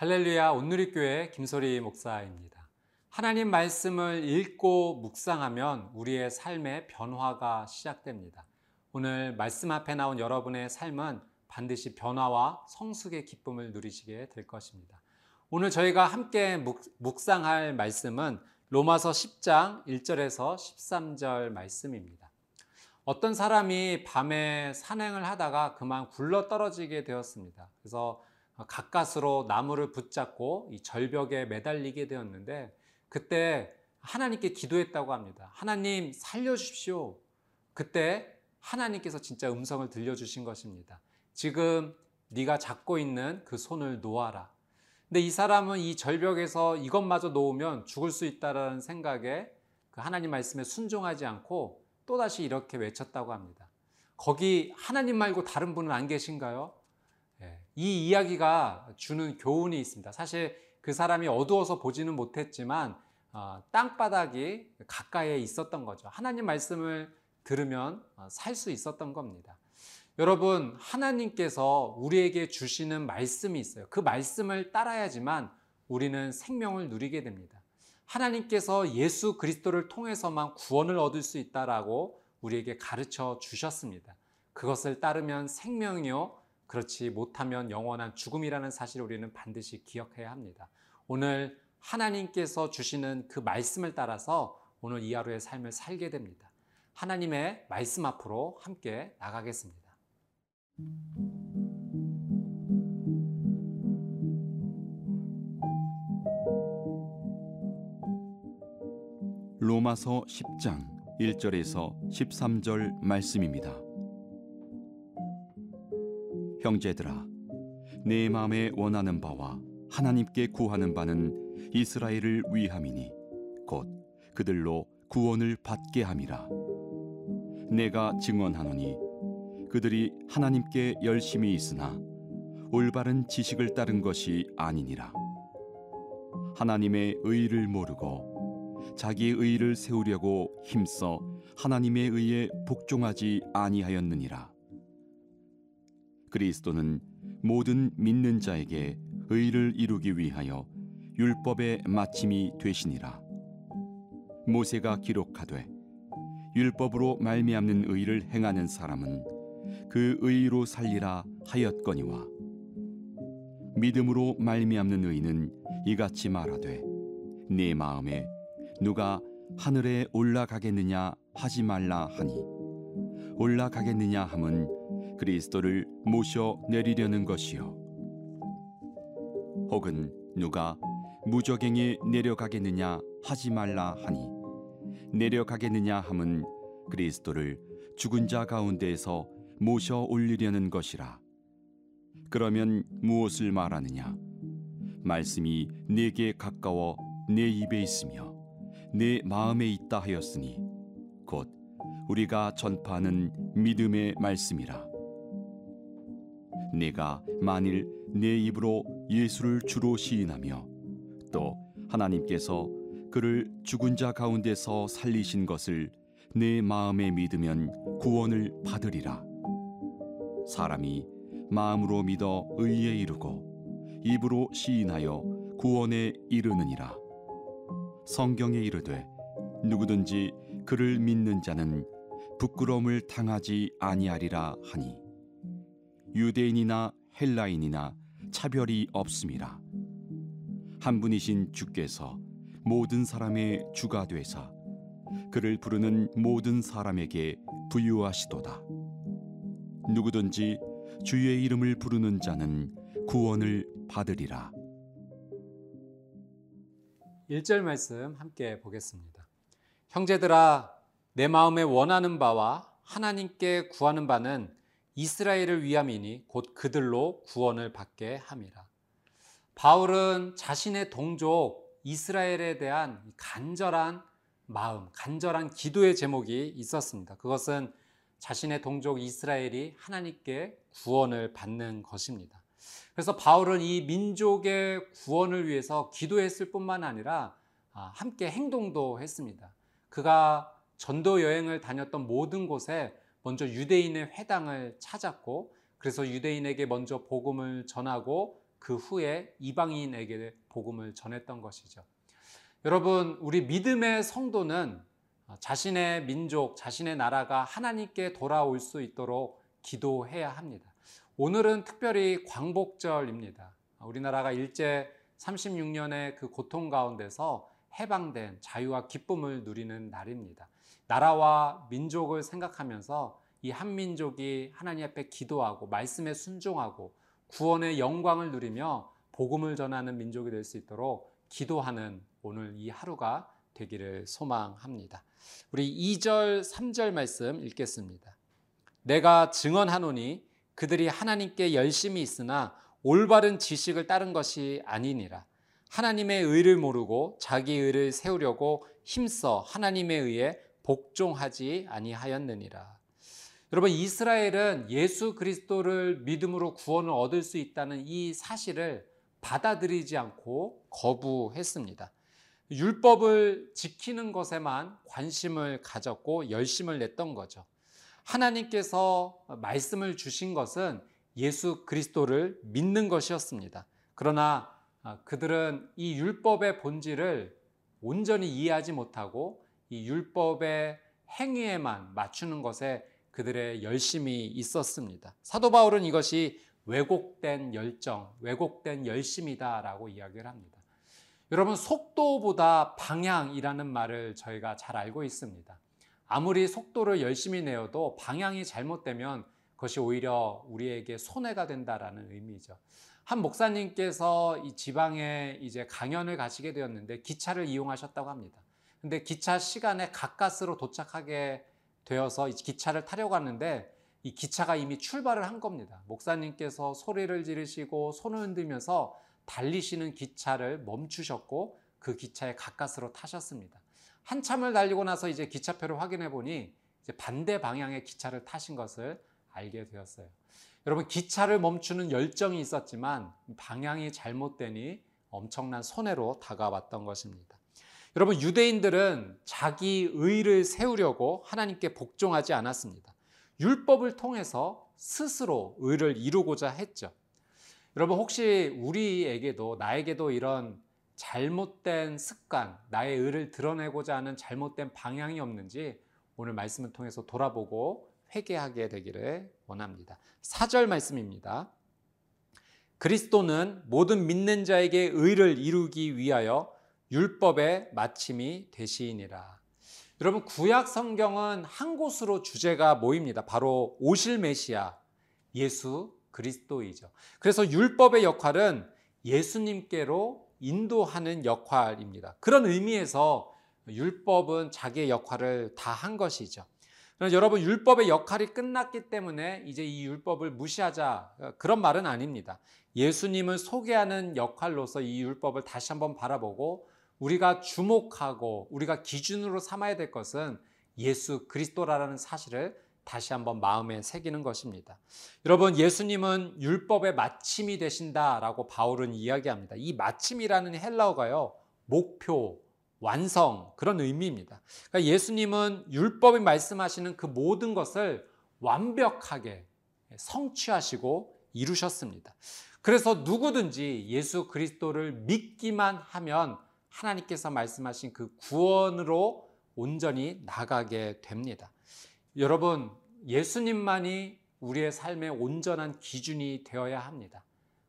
할렐루야 온누리교회 김소리 목사입니다. 하나님 말씀을 읽고 묵상하면 우리의 삶의 변화가 시작됩니다. 오늘 말씀 앞에 나온 여러분의 삶은 반드시 변화와 성숙의 기쁨을 누리시게 될 것입니다. 오늘 저희가 함께 묵상할 말씀은 로마서 10장 1절에서 13절 말씀입니다. 어떤 사람이 밤에 산행을 하다가 그만 굴러 떨어지게 되었습니다. 그래서 가까스로 나무를 붙잡고 이 절벽에 매달리게 되었는데 그때 하나님께 기도했다고 합니다. 하나님 살려주십시오. 그때 하나님께서 진짜 음성을 들려주신 것입니다. 지금 네가 잡고 있는 그 손을 놓아라. 근데 이 사람은 이 절벽에서 이것마저 놓으면 죽을 수 있다라는 생각에 그 하나님 말씀에 순종하지 않고 또다시 이렇게 외쳤다고 합니다. 거기 하나님 말고 다른 분은 안 계신가요? 예, 이 이야기가 주는 교훈이 있습니다. 사실 그 사람이 어두워서 보지는 못했지만 어, 땅바닥이 가까이에 있었던 거죠. 하나님 말씀을 들으면 어, 살수 있었던 겁니다. 여러분, 하나님께서 우리에게 주시는 말씀이 있어요. 그 말씀을 따라야지만 우리는 생명을 누리게 됩니다. 하나님께서 예수 그리스도를 통해서만 구원을 얻을 수 있다라고 우리에게 가르쳐 주셨습니다. 그것을 따르면 생명이요, 그렇지 못하면 영원한 죽음이라는 사실을 우리는 반드시 기억해야 합니다. 오늘 하나님께서 주시는 그 말씀을 따라서 오늘 이 하루의 삶을 살게 됩니다. 하나님의 말씀 앞으로 함께 나가겠습니다. 로마서 10장 1절에서 13절 말씀입니다. 형제들아 내 마음에 원하는 바와 하나님께 구하는 바는 이스라엘을 위함이니 곧 그들로 구원을 받게 함이라. 내가 증언하노니 그들이 하나님께 열심히 있으나 올바른 지식을 따른 것이 아니니라. 하나님의 의를 모르고 자기의 의를 세우려고 힘써 하나님의 의에 복종하지 아니하였느니라 그리스도는 모든 믿는 자에게 의를 이루기 위하여 율법의 마침이 되시니라. 모세가 기록하되 율법으로 말미암는 의를 행하는 사람은 그 의로 살리라 하였거니와 믿음으로 말미암는 의는 이같이 말하되 네 마음에 누가 하늘에 올라가겠느냐 하지 말라 하니 올라가겠느냐 함은 그리스도를 모셔 내리려는 것이요. 혹은 누가 무적행에 내려가겠느냐 하지 말라 하니 내려가겠느냐 함은 그리스도를 죽은 자 가운데에서 모셔 올리려는 것이라. 그러면 무엇을 말하느냐? 말씀이 내게 가까워 내 입에 있으며 내 마음에 있다 하였으니 곧 우리가 전파하는 믿음의 말씀이라 내가 만일 내 입으로 예수를 주로 시인하며 또 하나님께서 그를 죽은 자 가운데서 살리신 것을 내 마음에 믿으면 구원을 받으리라. 사람이 마음으로 믿어 의에 이르고 입으로 시인하여 구원에 이르느니라. 성경에 이르되 누구든지 그를 믿는 자는 부끄러움을 당하지 아니하리라 하니 유대인이나 헬라인이나 차별이 없음이라. 한 분이신 주께서 모든 사람의 주가 되사 그를 부르는 모든 사람에게 부유하시도다. 누구든지 주의 이름을 부르는 자는 구원을 받으리라. 1절 말씀 함께 보겠습니다. 형제들아 내 마음에 원하는 바와 하나님께 구하는 바는 이스라엘을 위함이니 곧 그들로 구원을 받게 함이라. 바울은 자신의 동족 이스라엘에 대한 간절한 마음, 간절한 기도의 제목이 있었습니다. 그것은 자신의 동족 이스라엘이 하나님께 구원을 받는 것입니다. 그래서 바울은 이 민족의 구원을 위해서 기도했을 뿐만 아니라 아, 함께 행동도 했습니다. 그가 전도 여행을 다녔던 모든 곳에 먼저 유대인의 회당을 찾았고 그래서 유대인에게 먼저 복음을 전하고 그 후에 이방인에게 복음을 전했던 것이죠. 여러분, 우리 믿음의 성도는 자신의 민족, 자신의 나라가 하나님께 돌아올 수 있도록 기도해야 합니다. 오늘은 특별히 광복절입니다. 우리나라가 일제 36년의 그 고통 가운데서 해방된 자유와 기쁨을 누리는 날입니다. 나라와 민족을 생각하면서 이 한민족이 하나님 앞에 기도하고 말씀에 순종하고 구원의 영광을 누리며 복음을 전하는 민족이 될 수 있도록 기도하는 오늘 이 하루가 되기를 소망합니다. 우리 2절, 3절 말씀 읽겠습니다. 내가 증언하노니 그들이 하나님께 열심히 있으나 올바른 지식을 따른 것이 아니니라. 하나님의 의를 모르고 자기 의를 세우려고 힘써 하나님에 의해 복종하지 아니하였느니라. 여러분 이스라엘은 예수 그리스도를 믿음으로 구원을 얻을 수 있다는 이 사실을 받아들이지 않고 거부했습니다. 율법을 지키는 것에만 관심을 가졌고 열심을 냈던 거죠. 하나님께서 말씀을 주신 것은 예수 그리스도를 믿는 것이었습니다. 그러나 그들은 이 율법의 본질을 온전히 이해하지 못하고 이 율법의 행위에만 맞추는 것에 그들의 열심이 있었습니다. 사도 바울은 이것이 왜곡된 열정, 왜곡된 열심이다라고 이야기를 합니다. 여러분, 속도보다 방향이라는 말을 저희가 잘 알고 있습니다. 아무리 속도를 열심히 내어도 방향이 잘못되면 그것이 오히려 우리에게 손해가 된다라는 의미죠. 한 목사님께서 이 지방에 이제 강연을 가시게 되었는데 기차를 이용하셨다고 합니다. 근데 기차 시간에 가까스로 도착하게 되어서 기차를 타려고 하는데 이 기차가 이미 출발을 한 겁니다. 목사님께서 소리를 지르시고 손을 흔들면서 달리시는 기차를 멈추셨고 그 기차에 가까스로 타셨습니다. 한참을 달리고 나서 이제 기차표를 확인해 보니 이제 반대 방향의 기차를 타신 것을 알게 되었어요. 여러분 기차를 멈추는 열정이 있었지만 방향이 잘못되니 엄청난 손해로 다가왔던 것입니다. 여러분 유대인들은 자기 의를 세우려고 하나님께 복종하지 않았습니다. 율법을 통해서 스스로 의를 이루고자 했죠. 여러분 혹시 우리에게도 나에게도 이런 잘못된 습관, 나의 의를 드러내고자 하는 잘못된 방향이 없는지 오늘 말씀을 통해서 돌아보고 회개하게 되기를 원합니다. 4절 말씀입니다. 그리스도는 모든 믿는 자에게 의를 이루기 위하여 율법의 마침이 되시니라. 여러분 구약 성경은 한 곳으로 주제가 모입니다. 바로 오실 메시아 예수 그리스도이죠. 그래서 율법의 역할은 예수님께로 인도하는 역할입니다. 그런 의미에서 율법은 자기의 역할을 다 한 것이죠. 여러분 율법의 역할이 끝났기 때문에 이제 이 율법을 무시하자 그런 말은 아닙니다. 예수님을 소개하는 역할로서 이 율법을 다시 한번 바라보고 우리가 주목하고 우리가 기준으로 삼아야 될 것은 예수 그리스도라는 사실을 다시 한번 마음에 새기는 것입니다. 여러분, 예수님은 율법의 마침이 되신다라고 바울은 이야기합니다. 이 마침이라는 헬라어가요, 목표, 완성, 그런 의미입니다. 그러니까 예수님은 율법이 말씀하시는 그 모든 것을 완벽하게 성취하시고 이루셨습니다. 그래서 누구든지 예수 그리스도를 믿기만 하면 하나님께서 말씀하신 그 구원으로 온전히 나가게 됩니다. 여러분, 예수님만이 우리의 삶의 온전한 기준이 되어야 합니다.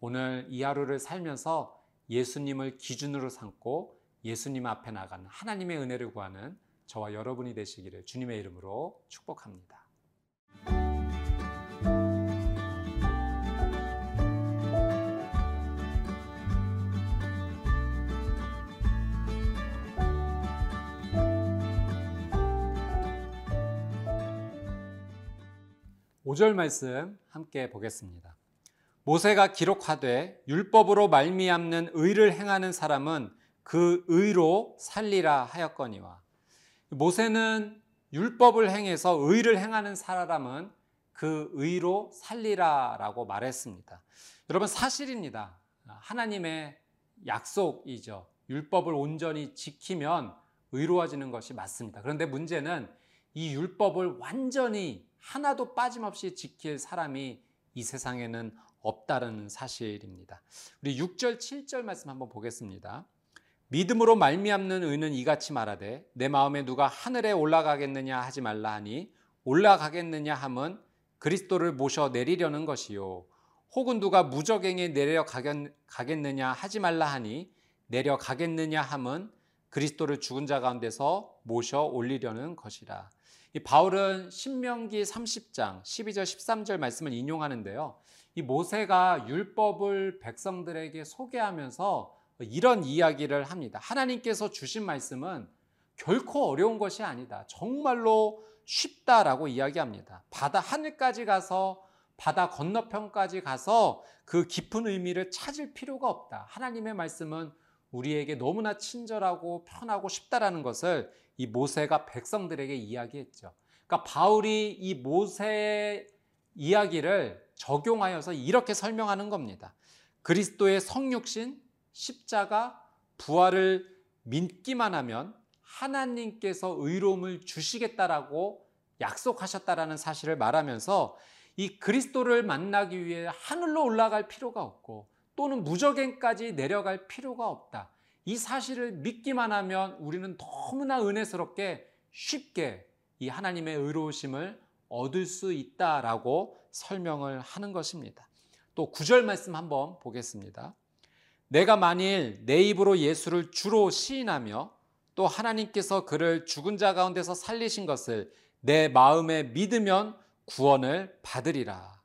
오늘 이 하루를 살면서 예수님을 기준으로 삼고 예수님 앞에 나가는 하나님의 은혜를 구하는 저와 여러분이 되시기를 주님의 이름으로 축복합니다. 5절 말씀 함께 보겠습니다. 모세가 기록하되 율법으로 말미암는 의를 행하는 사람은 그 의로 살리라 하였거니와 모세는 율법을 행해서 의를 행하는 사람은 그 의로 살리라라고 말했습니다. 여러분 사실입니다. 하나님의 약속이죠. 율법을 온전히 지키면 의로워지는 것이 맞습니다. 그런데 문제는 이 율법을 완전히 하나도 빠짐없이 지킬 사람이 이 세상에는 없다는 사실입니다. 우리 6절, 7절 말씀 한번 보겠습니다. 믿음으로 말미암는 의는 이같이 말하되 내 마음에 누가 하늘에 올라가겠느냐 하지 말라 하니 올라가겠느냐 함은 그리스도를 모셔 내리려는 것이요 혹은 누가 무적행에 내려가겠느냐 하지 말라 하니 내려가겠느냐 함은 그리스도를 죽은 자 가운데서 모셔 올리려는 것이라. 이 바울은 신명기 30장 12절 13절 말씀을 인용하는데요. 이 모세가 율법을 백성들에게 소개하면서 이런 이야기를 합니다. 하나님께서 주신 말씀은 결코 어려운 것이 아니다. 정말로 쉽다라고 이야기합니다. 바다 하늘까지 가서 바다 건너편까지 가서 그 깊은 의미를 찾을 필요가 없다. 하나님의 말씀은 우리에게 너무나 친절하고 편하고 쉽다라는 것을 이 모세가 백성들에게 이야기했죠. 그러니까 바울이 이 모세의 이야기를 적용하여서 이렇게 설명하는 겁니다. 그리스도의 성육신, 십자가, 부활을 믿기만 하면 하나님께서 의로움을 주시겠다라고 약속하셨다라는 사실을 말하면서 이 그리스도를 만나기 위해 하늘로 올라갈 필요가 없고 또는 무적행까지 내려갈 필요가 없다. 이 사실을 믿기만 하면 우리는 너무나 은혜스럽게 쉽게 이 하나님의 의로우심을 얻을 수 있다라고 설명을 하는 것입니다. 또 구절 말씀 한번 보겠습니다. 내가 만일 내 입으로 예수를 주로 시인하며 또 하나님께서 그를 죽은 자 가운데서 살리신 것을 내 마음에 믿으면 구원을 받으리라.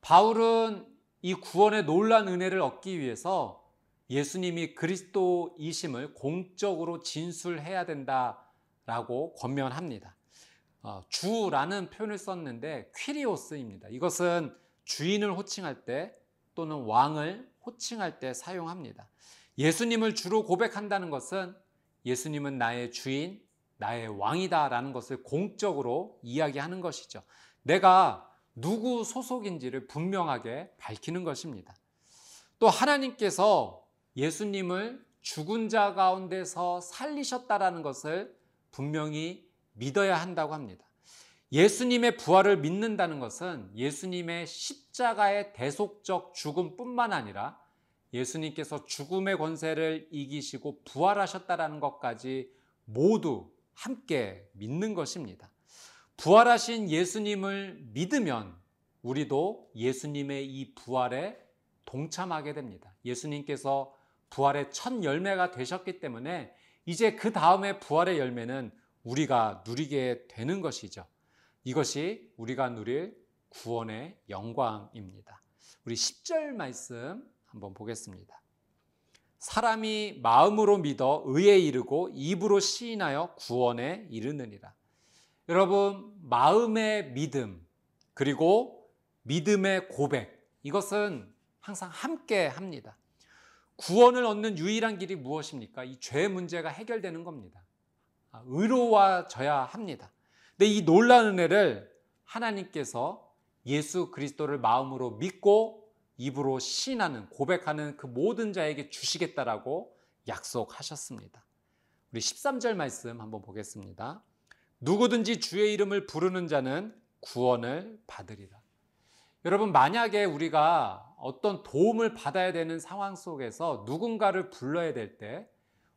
바울은 이 구원의 놀란 은혜를 얻기 위해서 예수님이 그리스도이심을 공적으로 진술해야 된다라고 권면합니다. 어, 주라는 표현을 썼는데 퀴리오스입니다. 이것은 주인을 호칭할 때 또는 왕을 호칭할 때 사용합니다. 예수님을 주로 고백한다는 것은 예수님은 나의 주인, 나의 왕이다라는 것을 공적으로 이야기하는 것이죠. 내가 누구 소속인지를 분명하게 밝히는 것입니다. 또 하나님께서 예수님을 죽은 자 가운데서 살리셨다라는 것을 분명히 믿어야 한다고 합니다. 예수님의 부활을 믿는다는 것은 예수님의 십자가의 대속적 죽음뿐만 아니라 예수님께서 죽음의 권세를 이기시고 부활하셨다라는 것까지 모두 함께 믿는 것입니다. 부활하신 예수님을 믿으면 우리도 예수님의 이 부활에 동참하게 됩니다. 예수님께서 부활의 첫 열매가 되셨기 때문에 이제 그 다음에 부활의 열매는 우리가 누리게 되는 것이죠. 이것이 우리가 누릴 구원의 영광입니다. 우리 10절 말씀 한번 보겠습니다. 사람이 마음으로 믿어 의에 이르고 입으로 시인하여 구원에 이르느니라. 여러분, 마음의 믿음, 그리고 믿음의 고백, 이것은 항상 함께 합니다. 구원을 얻는 유일한 길이 무엇입니까? 이 죄 문제가 해결되는 겁니다. 아, 의로워져야 합니다. 근데 이 놀라운 은혜를 하나님께서 예수 그리스도를 마음으로 믿고 입으로 신하는 고백하는 그 모든 자에게 주시겠다라고 약속하셨습니다. 우리 13절 말씀 한번 보겠습니다. 누구든지 주의 이름을 부르는 자는 구원을 받으리라. 여러분 만약에 우리가 어떤 도움을 받아야 되는 상황 속에서 누군가를 불러야 될 때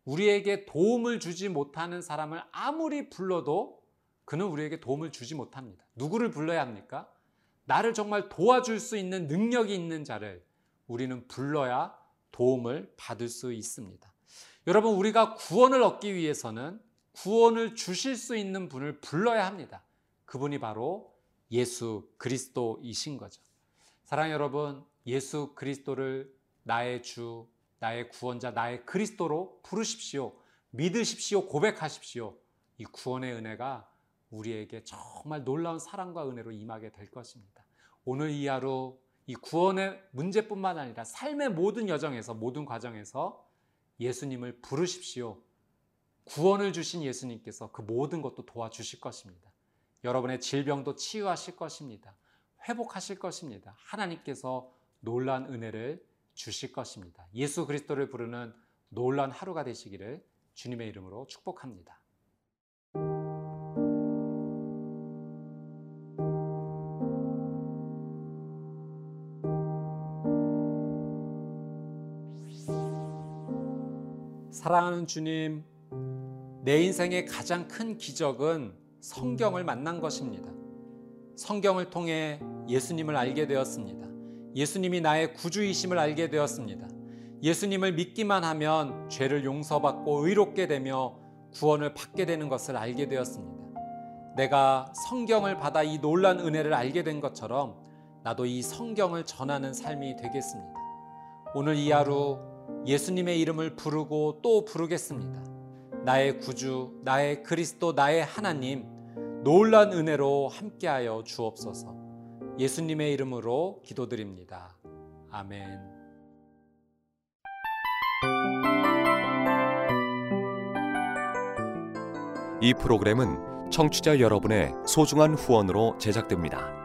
우리에게 도움을 주지 못하는 사람을 아무리 불러도 그는 우리에게 도움을 주지 못합니다. 누구를 불러야 합니까? 나를 정말 도와줄 수 있는 능력이 있는 자를 우리는 불러야 도움을 받을 수 있습니다. 여러분, 우리가 구원을 얻기 위해서는 구원을 주실 수 있는 분을 불러야 합니다. 그분이 바로 예수 그리스도이신 거죠. 사랑 여러분, 예수 그리스도를 나의 주, 나의 구원자, 나의 그리스도로 부르십시오. 믿으십시오. 고백하십시오. 이 구원의 은혜가 우리에게 정말 놀라운 사랑과 은혜로 임하게 될 것입니다. 오늘 이 하루 이 구원의 문제뿐만 아니라 삶의 모든 여정에서 모든 과정에서 예수님을 부르십시오. 구원을 주신 예수님께서 그 모든 것도 도와주실 것입니다. 여러분의 질병도 치유하실 것입니다. 회복하실 것입니다. 하나님께서 놀란 은혜를 주실 것입니다. 예수 그리스도를 부르는 놀란 하루가 되시기를 주님의 이름으로 축복합니다. 사랑하는 주님, 내 인생의 가장 큰 기적은 성경을 만난 것입니다. 성경을 통해 예수님을 알게 되었습니다. 예수님이 나의 구주이심을 알게 되었습니다. 예수님을 믿기만 하면 죄를 용서받고 의롭게 되며 구원을 받게 되는 것을 알게 되었습니다. 내가 성경을 받아 이 놀란 은혜를 알게 된 것처럼 나도 이 성경을 전하는 삶이 되겠습니다. 오늘 이 하루 예수님의 이름을 부르고 또 부르겠습니다. 나의 구주, 나의 그리스도, 나의 하나님, 놀란 은혜로 함께하여 주옵소서. 예수님의 이름으로 기도드립니다. 아멘. 이 프로그램은 청취자 여러분의 소중한 후원으로 제작됩니다.